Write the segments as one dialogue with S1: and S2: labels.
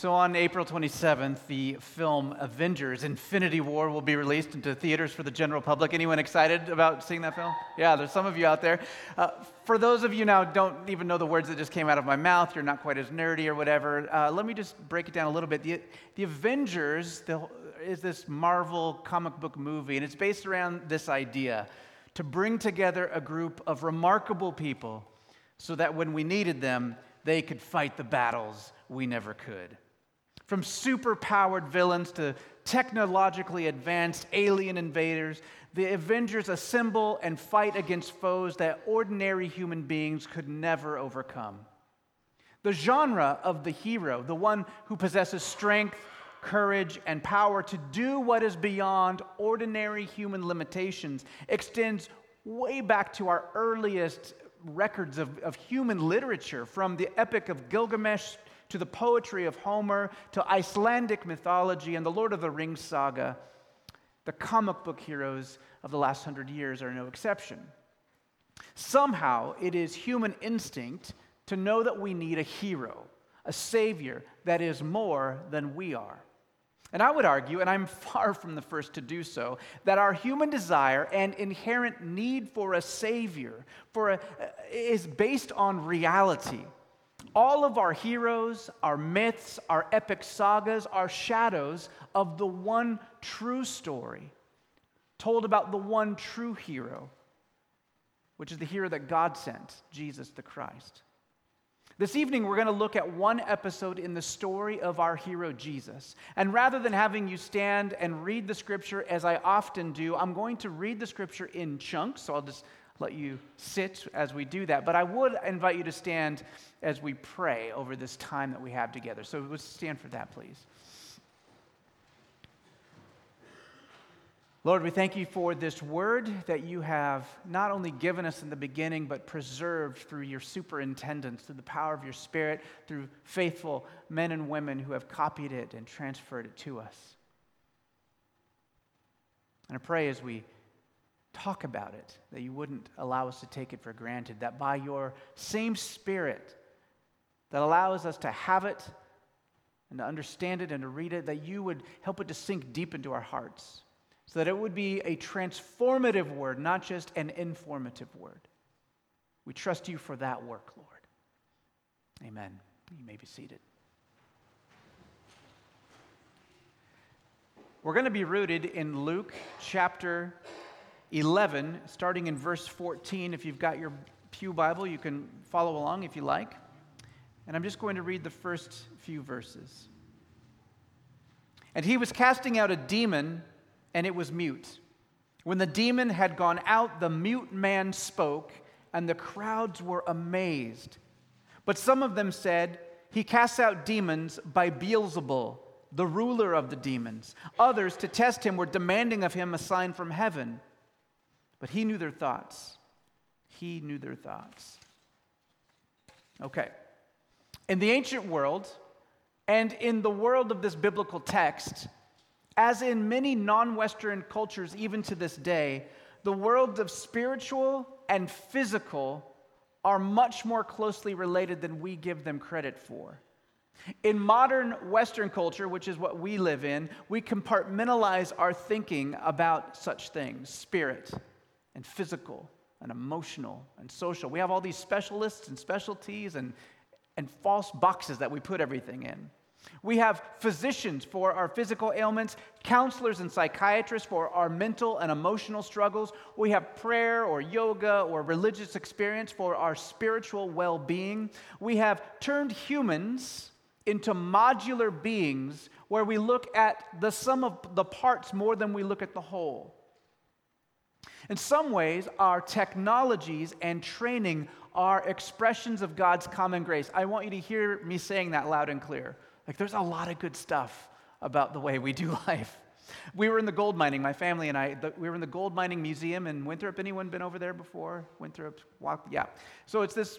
S1: So on April 27th, the film Avengers Infinity War will be released into theaters for the general public. Anyone excited about seeing that film? Yeah, there's some of you out there. Uh, for those of you now don't even know the words that just came out of my mouth, you're not quite as nerdy or whatever, uh, let me just break it down a little bit. The, the Avengers the, is this Marvel comic book movie, and it's based around this idea to bring together a group of remarkable people so that when we needed them, they could fight the battles we never could. From super-powered villains to technologically advanced alien invaders, the Avengers assemble and fight against foes that ordinary human beings could never overcome. The genre of the hero, the one who possesses strength, courage, and power to do what is beyond ordinary human limitations, extends way back to our earliest records of, of human literature, from the Epic of Gilgamesh to the poetry of Homer, to Icelandic mythology and the Lord of the Rings saga, the comic book heroes of the last hundred years are no exception. Somehow, it is human instinct to know that we need a hero, a savior that is more than we are. And I would argue, and I'm far from the first to do so, that our human desire and inherent need for a savior for a, is based on reality. All of our heroes, our myths, our epic sagas are shadows of the one true story told about the one true hero, which is the hero that God sent, Jesus the Christ. This evening, we're going to look at one episode in the story of our hero, Jesus. And rather than having you stand and read the scripture as I often do, I'm going to read the scripture in chunks. So I'll just let you sit as we do that. But I would invite you to stand as we pray over this time that we have together. So let's stand for that, please. Lord, we thank you for this word that you have not only given us in the beginning, but preserved through your superintendence, through the power of your Spirit, through faithful men and women who have copied it and transferred it to us. And I pray as we talk about it, that you wouldn't allow us to take it for granted, that by your same Spirit that allows us to have it and to understand it and to read it, that you would help it to sink deep into our hearts so that it would be a transformative word, not just an informative word. We trust you for that work, Lord. Amen. You may be seated. We're going to be rooted in Luke chapter 11, starting in verse 14. If you've got your Pew Bible, you can follow along if you like. And I'm just going to read the first few verses. And he was casting out a demon, and it was mute. When the demon had gone out, the mute man spoke, and the crowds were amazed. But some of them said, He casts out demons by Beelzebul, the ruler of the demons. Others, to test him, were demanding of him a sign from heaven. But he knew their thoughts. He knew their thoughts. Okay. In the ancient world, and in the world of this biblical text, as in many non Western cultures, even to this day, the worlds of spiritual and physical are much more closely related than we give them credit for. In modern Western culture, which is what we live in, we compartmentalize our thinking about such things spirit, and physical and emotional and social. We have all these specialists and specialties and, and false boxes that we put everything in. We have physicians for our physical ailments, counselors and psychiatrists for our mental and emotional struggles. We have prayer or yoga or religious experience for our spiritual well being. We have turned humans into modular beings where we look at the sum of the parts more than we look at the whole. In some ways, our technologies and training are expressions of God's common grace. I want you to hear me saying that loud and clear. Like, there's a lot of good stuff about the way we do life. We were in the gold mining, my family and I, the, we were in the gold mining museum in Winthrop. Anyone been over there before? Winthrop, walk, yeah. So it's this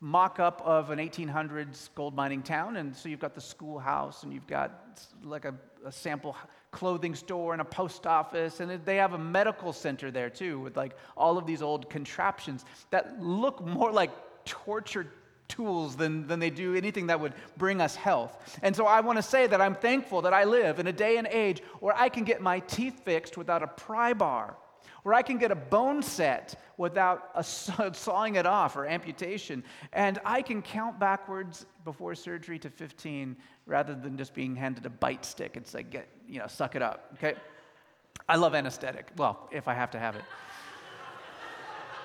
S1: mock up of an 1800s gold mining town. And so you've got the schoolhouse and you've got like a, a sample clothing store and a post office. And they have a medical center there too with like all of these old contraptions that look more like torture tools than, than they do anything that would bring us health. And so I want to say that I'm thankful that I live in a day and age where I can get my teeth fixed without a pry bar, where I can get a bone set without a, sawing it off or amputation, and I can count backwards before surgery to 15 rather than just being handed a bite stick. It's like, get, you know, suck it up, okay? I love anesthetic. Well, if I have to have it.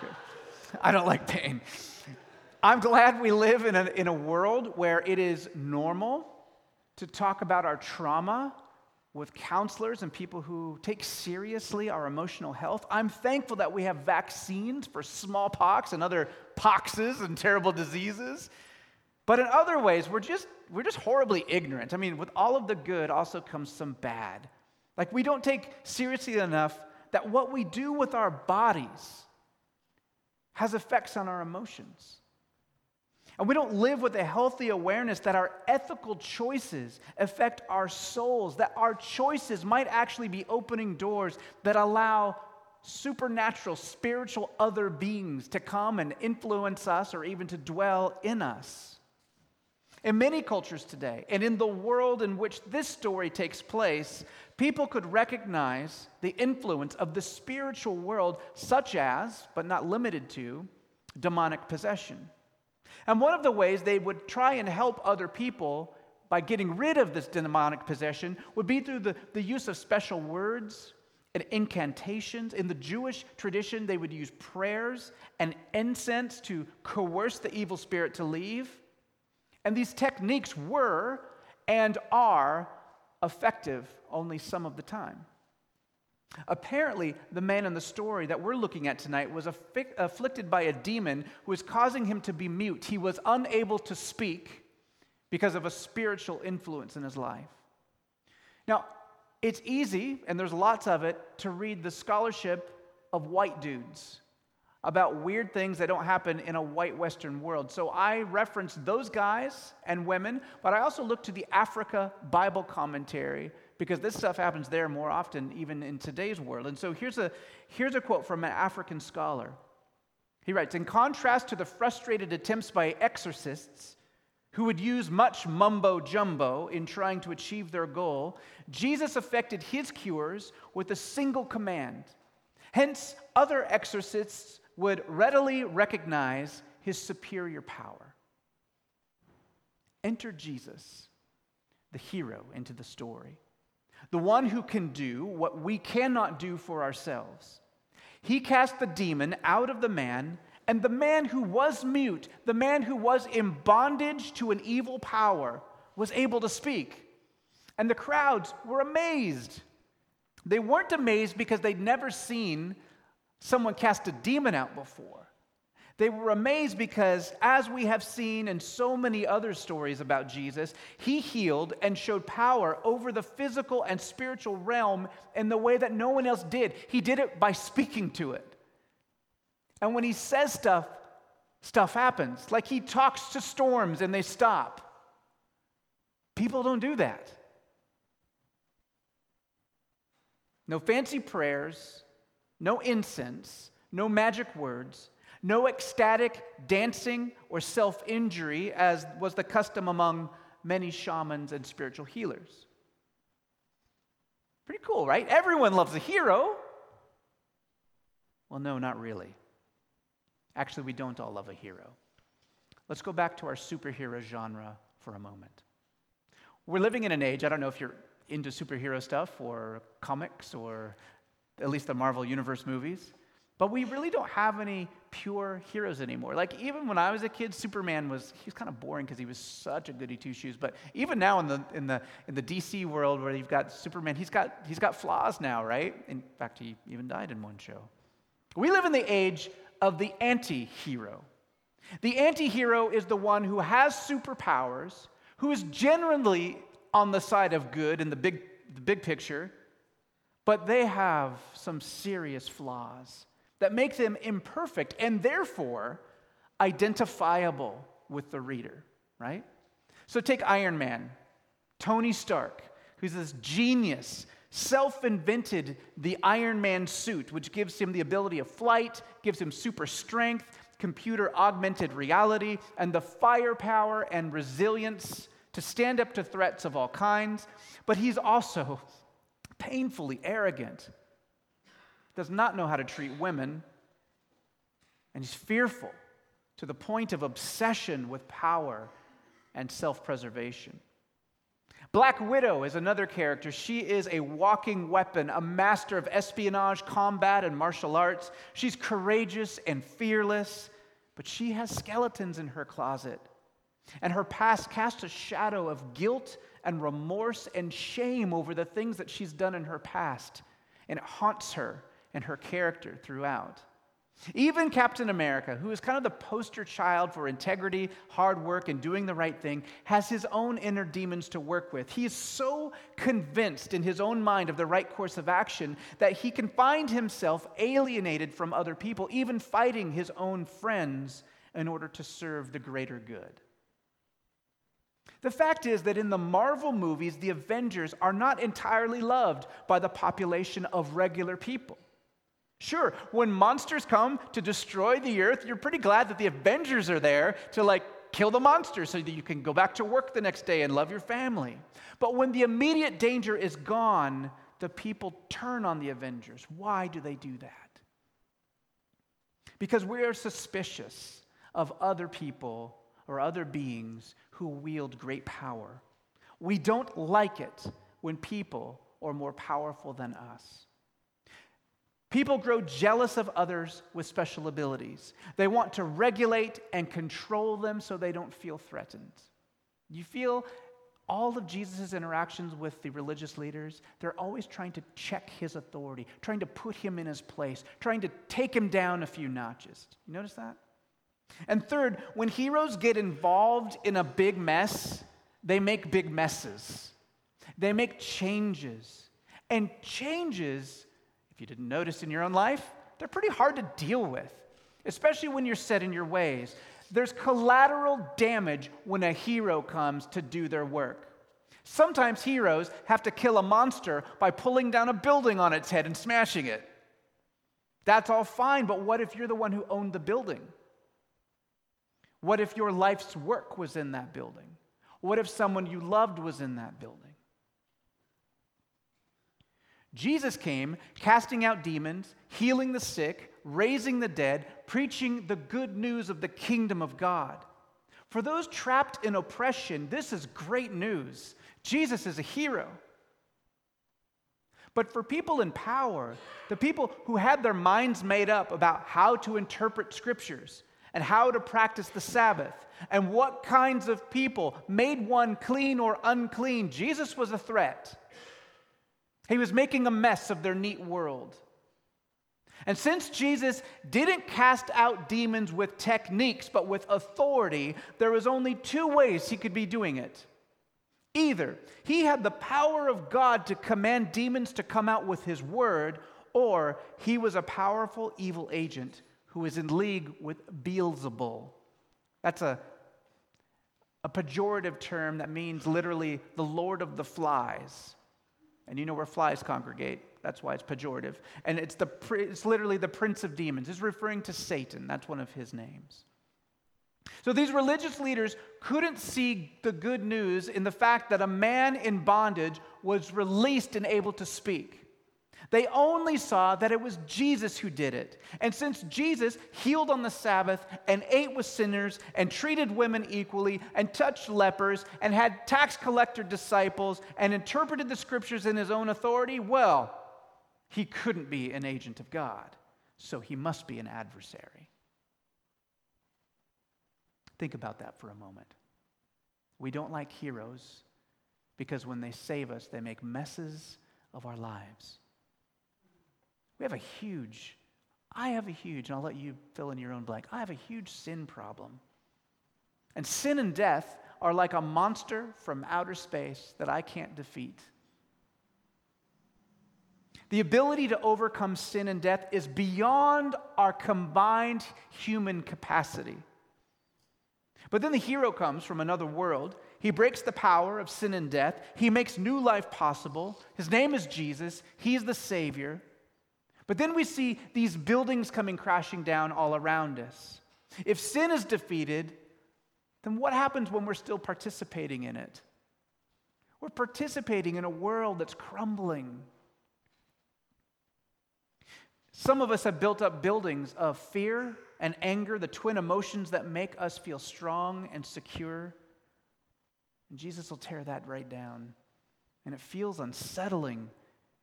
S1: I don't like pain. I'm glad we live in a, in a world where it is normal to talk about our trauma with counselors and people who take seriously our emotional health. I'm thankful that we have vaccines for smallpox and other poxes and terrible diseases. But in other ways, we're just, we're just horribly ignorant. I mean, with all of the good also comes some bad. Like, we don't take seriously enough that what we do with our bodies has effects on our emotions. And we don't live with a healthy awareness that our ethical choices affect our souls, that our choices might actually be opening doors that allow supernatural, spiritual other beings to come and influence us or even to dwell in us. In many cultures today, and in the world in which this story takes place, people could recognize the influence of the spiritual world, such as, but not limited to, demonic possession. And one of the ways they would try and help other people by getting rid of this demonic possession would be through the, the use of special words and incantations. In the Jewish tradition, they would use prayers and incense to coerce the evil spirit to leave. And these techniques were and are effective only some of the time. Apparently, the man in the story that we're looking at tonight was afflicted by a demon who was causing him to be mute. He was unable to speak because of a spiritual influence in his life. Now, it's easy, and there's lots of it, to read the scholarship of white dudes about weird things that don't happen in a white Western world. So I reference those guys and women, but I also look to the Africa Bible commentary because this stuff happens there more often, even in today's world. And so here's a, here's a quote from an African scholar. He writes In contrast to the frustrated attempts by exorcists, who would use much mumbo jumbo in trying to achieve their goal, Jesus effected his cures with a single command. Hence, other exorcists would readily recognize his superior power. Enter Jesus, the hero, into the story the one who can do what we cannot do for ourselves. He cast the demon out of the man, and the man who was mute, the man who was in bondage to an evil power, was able to speak. And the crowds were amazed. They weren't amazed because they'd never seen someone cast a demon out before. They were amazed because, as we have seen in so many other stories about Jesus, he healed and showed power over the physical and spiritual realm in the way that no one else did. He did it by speaking to it. And when he says stuff, stuff happens. Like he talks to storms and they stop. People don't do that. No fancy prayers, no incense, no magic words no ecstatic dancing or self injury, as was the custom among many shamans and spiritual healers. Pretty cool, right? Everyone loves a hero. Well, no, not really. Actually, we don't all love a hero. Let's go back to our superhero genre for a moment. We're living in an age, I don't know if you're into superhero stuff or comics or at least the Marvel Universe movies. But we really don't have any pure heroes anymore. Like even when I was a kid, Superman was he was kind of boring because he was such a goody two shoes. But even now in the in the in the DC world where you've got Superman, he's got he's got flaws now, right? In fact, he even died in one show. We live in the age of the anti-hero. The anti-hero is the one who has superpowers, who is generally on the side of good in the big the big picture, but they have some serious flaws that make them imperfect and therefore identifiable with the reader, right? So take Iron Man, Tony Stark, who's this genius, self invented the Iron Man suit, which gives him the ability of flight, gives him super strength, computer augmented reality and the firepower and resilience to stand up to threats of all kinds, but he's also painfully arrogant, does not know how to treat women, and he's fearful to the point of obsession with power and self preservation. Black Widow is another character. She is a walking weapon, a master of espionage, combat, and martial arts. She's courageous and fearless, but she has skeletons in her closet. And her past casts a shadow of guilt and remorse and shame over the things that she's done in her past. And it haunts her and her character throughout. Even Captain America, who is kind of the poster child for integrity, hard work, and doing the right thing, has his own inner demons to work with. He is so convinced in his own mind of the right course of action that he can find himself alienated from other people, even fighting his own friends in order to serve the greater good. The fact is that in the Marvel movies, the Avengers are not entirely loved by the population of regular people. Sure, when monsters come to destroy the earth, you're pretty glad that the Avengers are there to like kill the monster so that you can go back to work the next day and love your family. But when the immediate danger is gone, the people turn on the Avengers. Why do they do that? Because we are suspicious of other people or other beings who wield great power. We don't like it when people are more powerful than us. People grow jealous of others with special abilities. They want to regulate and control them so they don't feel threatened. You feel all of Jesus' interactions with the religious leaders, they're always trying to check his authority, trying to put him in his place, trying to take him down a few notches. You notice that? And third, when heroes get involved in a big mess, they make big messes. They make changes. And changes you didn't notice in your own life, they're pretty hard to deal with, especially when you're set in your ways. There's collateral damage when a hero comes to do their work. Sometimes heroes have to kill a monster by pulling down a building on its head and smashing it. That's all fine, but what if you're the one who owned the building? What if your life's work was in that building? What if someone you loved was in that building? Jesus came casting out demons, healing the sick, raising the dead, preaching the good news of the kingdom of God. For those trapped in oppression, this is great news. Jesus is a hero. But for people in power, the people who had their minds made up about how to interpret scriptures and how to practice the Sabbath and what kinds of people made one clean or unclean, Jesus was a threat. He was making a mess of their neat world. And since Jesus didn't cast out demons with techniques, but with authority, there was only two ways he could be doing it. Either he had the power of God to command demons to come out with his word, or he was a powerful evil agent who was in league with Beelzebul. That's a, a pejorative term that means literally the Lord of the Flies. And you know where flies congregate. That's why it's pejorative. And it's, the, it's literally the prince of demons. It's referring to Satan. That's one of his names. So these religious leaders couldn't see the good news in the fact that a man in bondage was released and able to speak. They only saw that it was Jesus who did it. And since Jesus healed on the Sabbath and ate with sinners and treated women equally and touched lepers and had tax collector disciples and interpreted the scriptures in his own authority, well, he couldn't be an agent of God. So he must be an adversary. Think about that for a moment. We don't like heroes because when they save us, they make messes of our lives. We have a huge, I have a huge, and I'll let you fill in your own blank. I have a huge sin problem. And sin and death are like a monster from outer space that I can't defeat. The ability to overcome sin and death is beyond our combined human capacity. But then the hero comes from another world. He breaks the power of sin and death. He makes new life possible. His name is Jesus. He's the Savior. But then we see these buildings coming crashing down all around us. If sin is defeated, then what happens when we're still participating in it? We're participating in a world that's crumbling. Some of us have built up buildings of fear and anger, the twin emotions that make us feel strong and secure. And Jesus will tear that right down. And it feels unsettling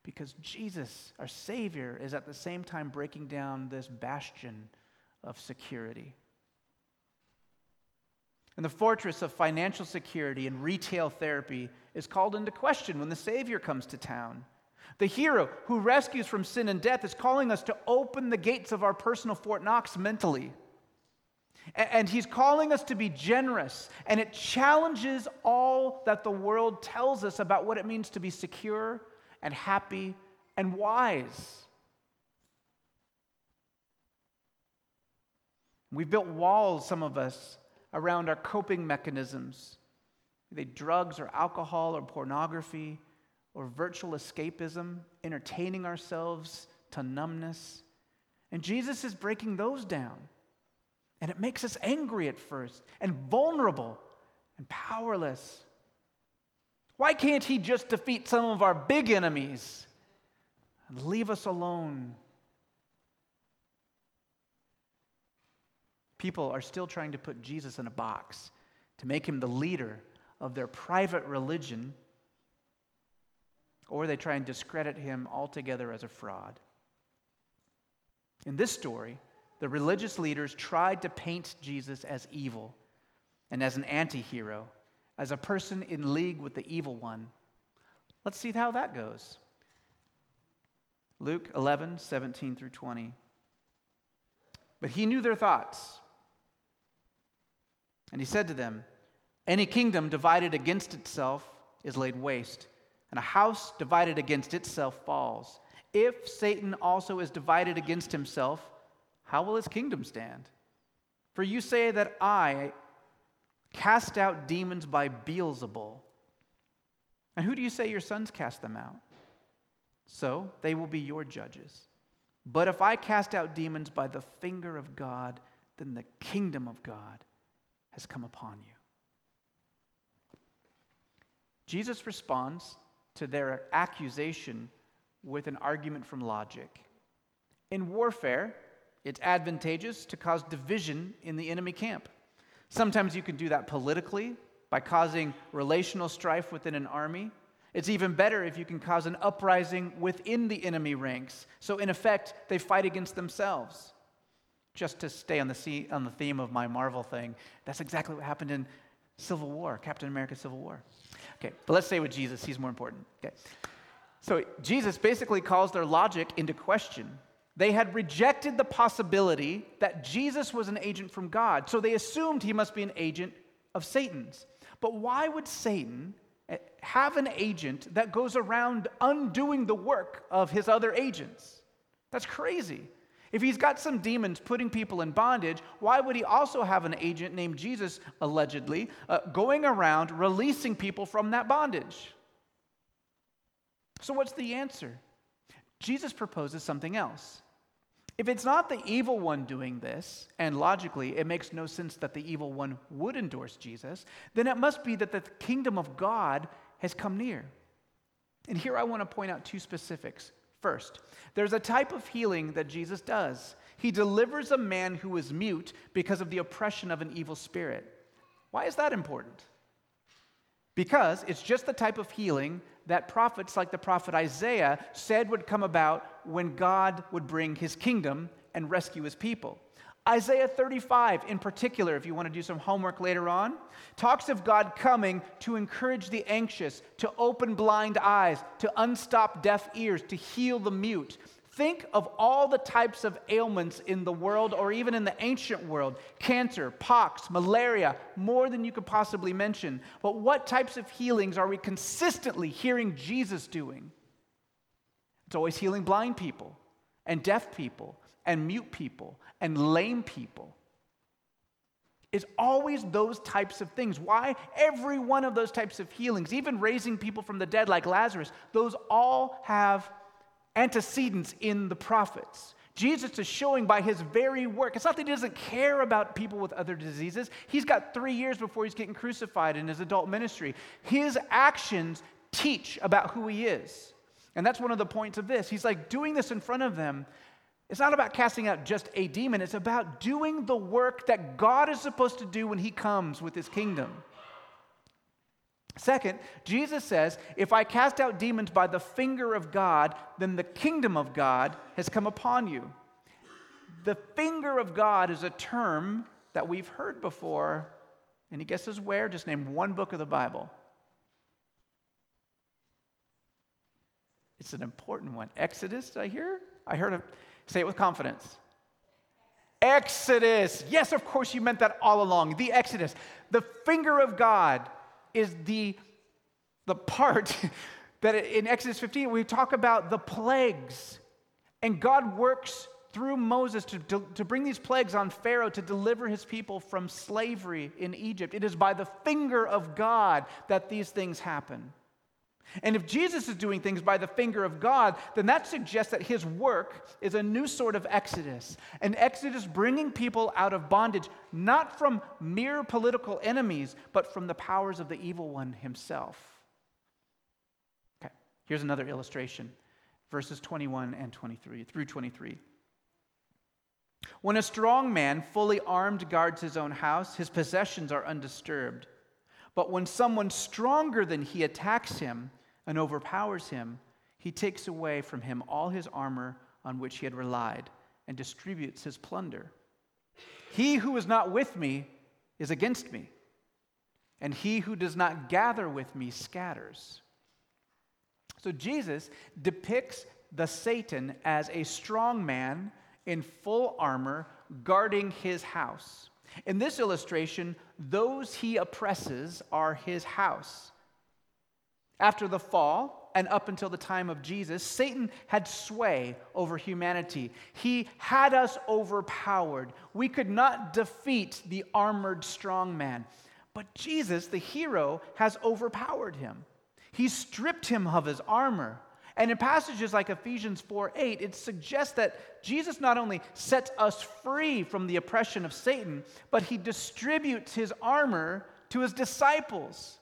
S1: because Jesus, our Savior, is at the same time breaking down this bastion of security. And the fortress of financial security and retail therapy is called into question when the Savior comes to town. The hero who rescues from sin and death is calling us to open the gates of our personal Fort Knox mentally. And he's calling us to be generous. And it challenges all that the world tells us about what it means to be secure and happy and wise. We've built walls, some of us, around our coping mechanisms. They drugs or alcohol or pornography or virtual escapism, entertaining ourselves to numbness. And Jesus is breaking those down. And it makes us angry at first and vulnerable and powerless. Why can't he just defeat some of our big enemies and leave us alone? People are still trying to put Jesus in a box to make him the leader of their private religion, or they try and discredit him altogether as a fraud. In this story, the religious leaders tried to paint Jesus as evil and as an anti hero, as a person in league with the evil one. Let's see how that goes. Luke 11, 17 through 20. But he knew their thoughts. And he said to them, Any kingdom divided against itself is laid waste, and a house divided against itself falls. If Satan also is divided against himself, how will his kingdom stand? For you say that I cast out demons by Beelzebul. And who do you say your sons cast them out? So they will be your judges. But if I cast out demons by the finger of God, then the kingdom of God has come upon you. Jesus responds to their accusation with an argument from logic. In warfare, it's advantageous to cause division in the enemy camp. Sometimes you can do that politically by causing relational strife within an army. It's even better if you can cause an uprising within the enemy ranks. So, in effect, they fight against themselves. Just to stay on the, on the theme of my Marvel thing, that's exactly what happened in Civil War, Captain America Civil War. Okay, but let's stay with Jesus. He's more important. Okay. So, Jesus basically calls their logic into question. They had rejected the possibility that Jesus was an agent from God, so they assumed he must be an agent of Satan's. But why would Satan eh, have an agent that goes around undoing the work of his other agents? That's crazy. If he's got some demons putting people in bondage, why would he also have an agent named Jesus, allegedly, uh, going around releasing people from that bondage? So, what's the answer? Jesus proposes something else. If it's not the evil one doing this, and logically it makes no sense that the evil one would endorse Jesus, then it must be that the kingdom of God has come near. And here I want to point out two specifics. First, there's a type of healing that Jesus does. He delivers a man who is mute because of the oppression of an evil spirit. Why is that important? Because it's just the type of healing that prophets like the prophet Isaiah said would come about when God would bring his kingdom and rescue his people. Isaiah 35, in particular, if you want to do some homework later on, talks of God coming to encourage the anxious, to open blind eyes, to unstop deaf ears, to heal the mute, Think of all the types of ailments in the world or even in the ancient world cancer, pox, malaria, more than you could possibly mention. But what types of healings are we consistently hearing Jesus doing? It's always healing blind people, and deaf people, and mute people, and lame people. It's always those types of things. Why? Every one of those types of healings, even raising people from the dead like Lazarus, those all have antecedents in the prophets. Jesus is showing by his very work. It's not that he doesn't care about people with other diseases. He's got three years before he's getting crucified in his adult ministry. His actions teach about who he is. And that's one of the points of this. He's like doing this in front of them. It's not about casting out just a demon, it's about doing the work that God is supposed to do when he comes with his kingdom. Second, Jesus says, If I cast out demons by the finger of God, then the kingdom of God has come upon you. The finger of God is a term that we've heard before. Any guesses where? Just name one book of the Bible. It's an important one. Exodus, did I hear? I heard it. Say it with confidence. Exodus. Yes, of course, you meant that all along. The Exodus. The finger of God is the, the part that in Exodus 15 we talk about the plagues. And God works through Moses to, to, to, bring these plagues on Pharaoh to deliver his people from slavery in Egypt. It is by the finger of God that these things happen. And if Jesus is doing things by the finger of God, then that suggests that his work is a new sort of exodus. An exodus bringing people out of bondage, not from mere political enemies, but from the powers of the evil one himself. Okay, here's another illustration verses 21 and 23 through 23. When a strong man, fully armed, guards his own house, his possessions are undisturbed. But when someone stronger than he attacks him, and overpowers him, he takes away from him all his armor on which he had relied and distributes his plunder. He who is not with me is against me, and he who does not gather with me scatters. So Jesus depicts the Satan as a strong man in full armor guarding his house. In this illustration, those he oppresses are his house. After the fall and up until the time of Jesus, Satan had sway over humanity. He had us overpowered. We could not defeat the armored strong man. But Jesus, the hero, has overpowered him. He stripped him of his armor. And in passages like Ephesians 4 8, it suggests that Jesus not only sets us free from the oppression of Satan, but he distributes his armor to his disciples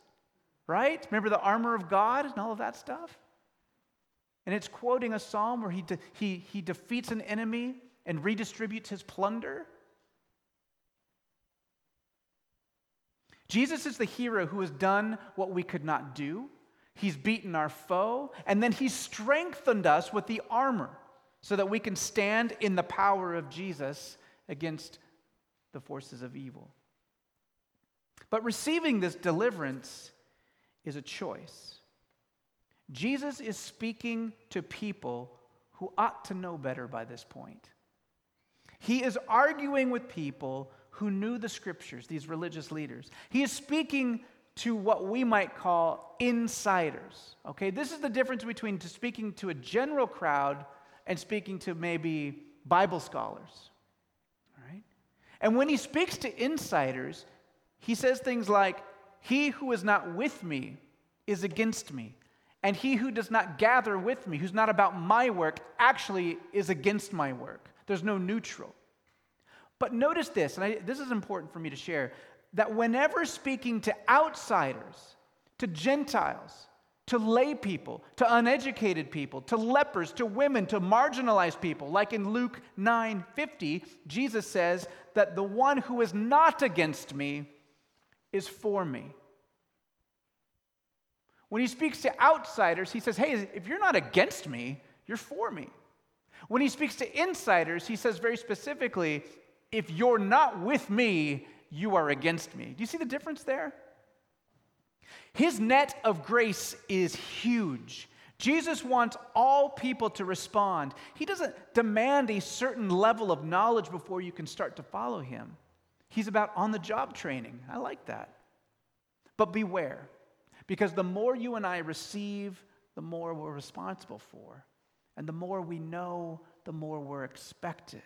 S1: right? Remember the armor of God and all of that stuff? And it's quoting a psalm where he, de- he, he defeats an enemy and redistributes his plunder. Jesus is the hero who has done what we could not do. He's beaten our foe, and then he's strengthened us with the armor so that we can stand in the power of Jesus against the forces of evil. But receiving this deliverance is a choice. Jesus is speaking to people who ought to know better by this point. He is arguing with people who knew the scriptures, these religious leaders. He is speaking to what we might call insiders. Okay, this is the difference between speaking to a general crowd and speaking to maybe Bible scholars. All right? And when he speaks to insiders, he says things like, he who is not with me is against me. And he who does not gather with me, who's not about my work, actually is against my work. There's no neutral. But notice this, and I, this is important for me to share that whenever speaking to outsiders, to Gentiles, to lay people, to uneducated people, to lepers, to women, to marginalized people, like in Luke 9 50, Jesus says that the one who is not against me is for me. When he speaks to outsiders, he says, Hey, if you're not against me, you're for me. When he speaks to insiders, he says very specifically, If you're not with me, you are against me. Do you see the difference there? His net of grace is huge. Jesus wants all people to respond. He doesn't demand a certain level of knowledge before you can start to follow him. He's about on the job training. I like that. But beware. Because the more you and I receive, the more we're responsible for. And the more we know, the more we're expected.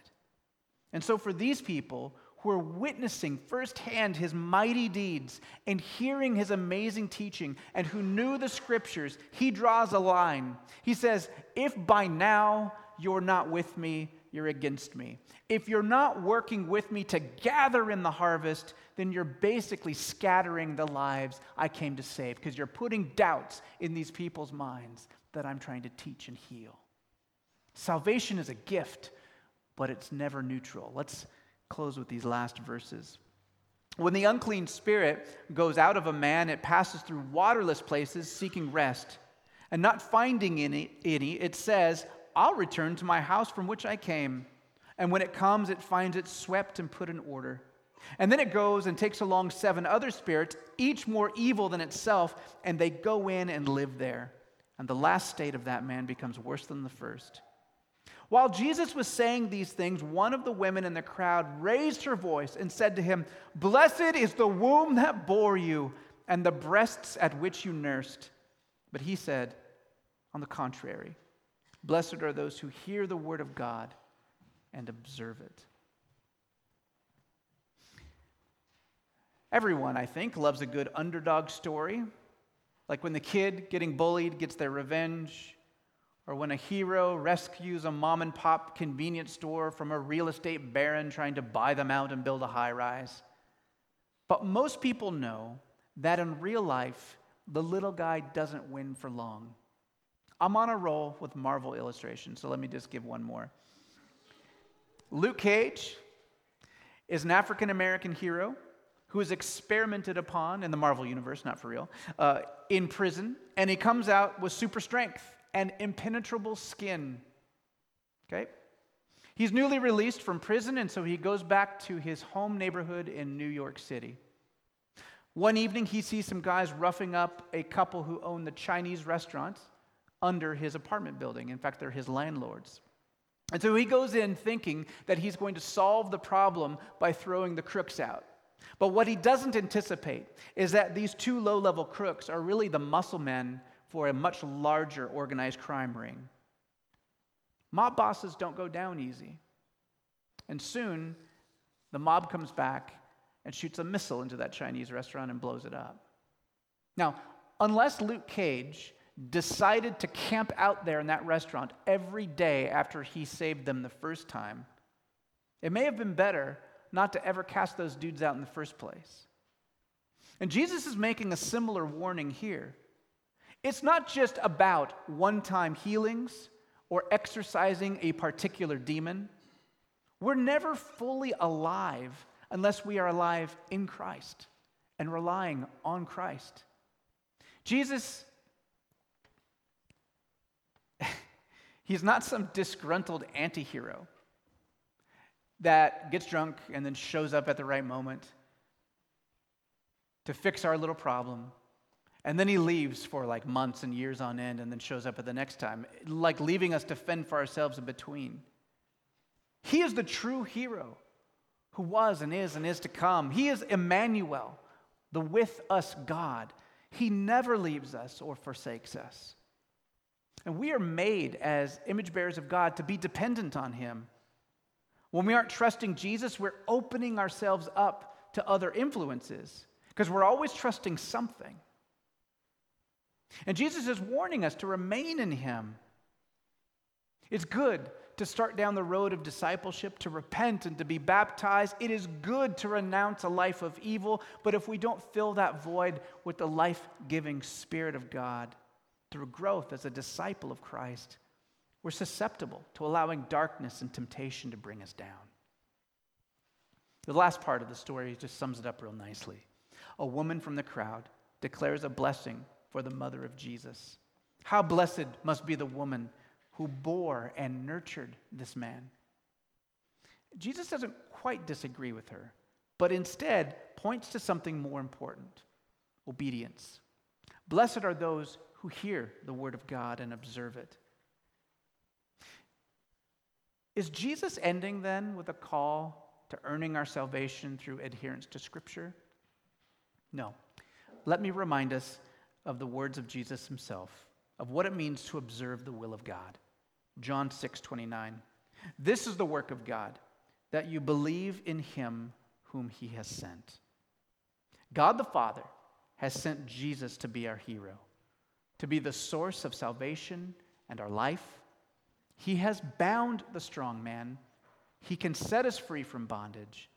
S1: And so, for these people who are witnessing firsthand his mighty deeds and hearing his amazing teaching and who knew the scriptures, he draws a line. He says, If by now you're not with me, you're against me. If you're not working with me to gather in the harvest, then you're basically scattering the lives I came to save because you're putting doubts in these people's minds that I'm trying to teach and heal. Salvation is a gift, but it's never neutral. Let's close with these last verses. When the unclean spirit goes out of a man, it passes through waterless places seeking rest. And not finding any, any, it says, I'll return to my house from which I came. And when it comes, it finds it swept and put in order. And then it goes and takes along seven other spirits, each more evil than itself, and they go in and live there. And the last state of that man becomes worse than the first. While Jesus was saying these things, one of the women in the crowd raised her voice and said to him, Blessed is the womb that bore you and the breasts at which you nursed. But he said, On the contrary, blessed are those who hear the word of God and observe it. Everyone, I think, loves a good underdog story, like when the kid getting bullied gets their revenge or when a hero rescues a mom and pop convenience store from a real estate baron trying to buy them out and build a high rise. But most people know that in real life, the little guy doesn't win for long. I'm on a roll with Marvel illustrations, so let me just give one more. Luke Cage is an African American hero who is experimented upon in the Marvel universe, not for real, uh, in prison, and he comes out with super strength and impenetrable skin. Okay? He's newly released from prison, and so he goes back to his home neighborhood in New York City. One evening, he sees some guys roughing up a couple who own the Chinese restaurant under his apartment building. In fact, they're his landlords. And so he goes in thinking that he's going to solve the problem by throwing the crooks out. But what he doesn't anticipate is that these two low level crooks are really the muscle men for a much larger organized crime ring. Mob bosses don't go down easy. And soon, the mob comes back and shoots a missile into that Chinese restaurant and blows it up. Now, unless Luke Cage decided to camp out there in that restaurant every day after he saved them the first time, it may have been better not to ever cast those dudes out in the first place. And Jesus is making a similar warning here. It's not just about one time healings or exorcising a particular demon. We're never fully alive unless we are alive in Christ and relying on Christ. Jesus, he's not some disgruntled anti hero that gets drunk and then shows up at the right moment to fix our little problem and then he leaves for like months and years on end and then shows up at the next time, like leaving us to fend for ourselves in between. He is the true hero who was and is and is to come. He is Emmanuel, the with us God. He never leaves us or forsakes us. And we are made as image bearers of God to be dependent on Him. When we aren't trusting Jesus, we're opening ourselves up to other influences because we're always trusting something. And Jesus is warning us to remain in Him. It's good to start down the road of discipleship, to repent and to be baptized. It is good to renounce a life of evil, but if we don't fill that void with the life giving Spirit of God through growth as a disciple of Christ, we're susceptible to allowing darkness and temptation to bring us down. The last part of the story just sums it up real nicely. A woman from the crowd declares a blessing for the mother of Jesus. How blessed must be the woman who bore and nurtured this man. Jesus doesn't quite disagree with her, but instead points to something more important obedience. Blessed are those who hear the word of God and observe it. Is Jesus ending then with a call to earning our salvation through adherence to Scripture? No. Let me remind us of the words of Jesus himself, of what it means to observe the will of God. John 6 29. This is the work of God, that you believe in him whom he has sent. God the Father has sent Jesus to be our hero, to be the source of salvation and our life. He has bound the strong man, He can set us free from bondage.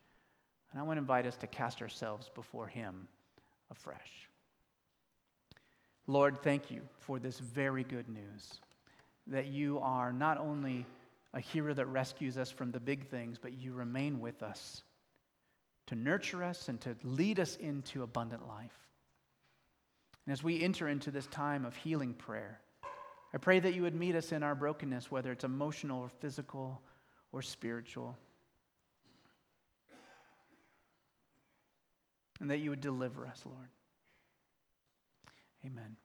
S1: And I want to invite us to cast ourselves before Him afresh. Lord, thank you for this very good news that you are not only a hero that rescues us from the big things, but you remain with us to nurture us and to lead us into abundant life. And as we enter into this time of healing prayer, I pray that you would meet us in our brokenness, whether it's emotional or physical or spiritual. And that you would deliver us, Lord. Amen.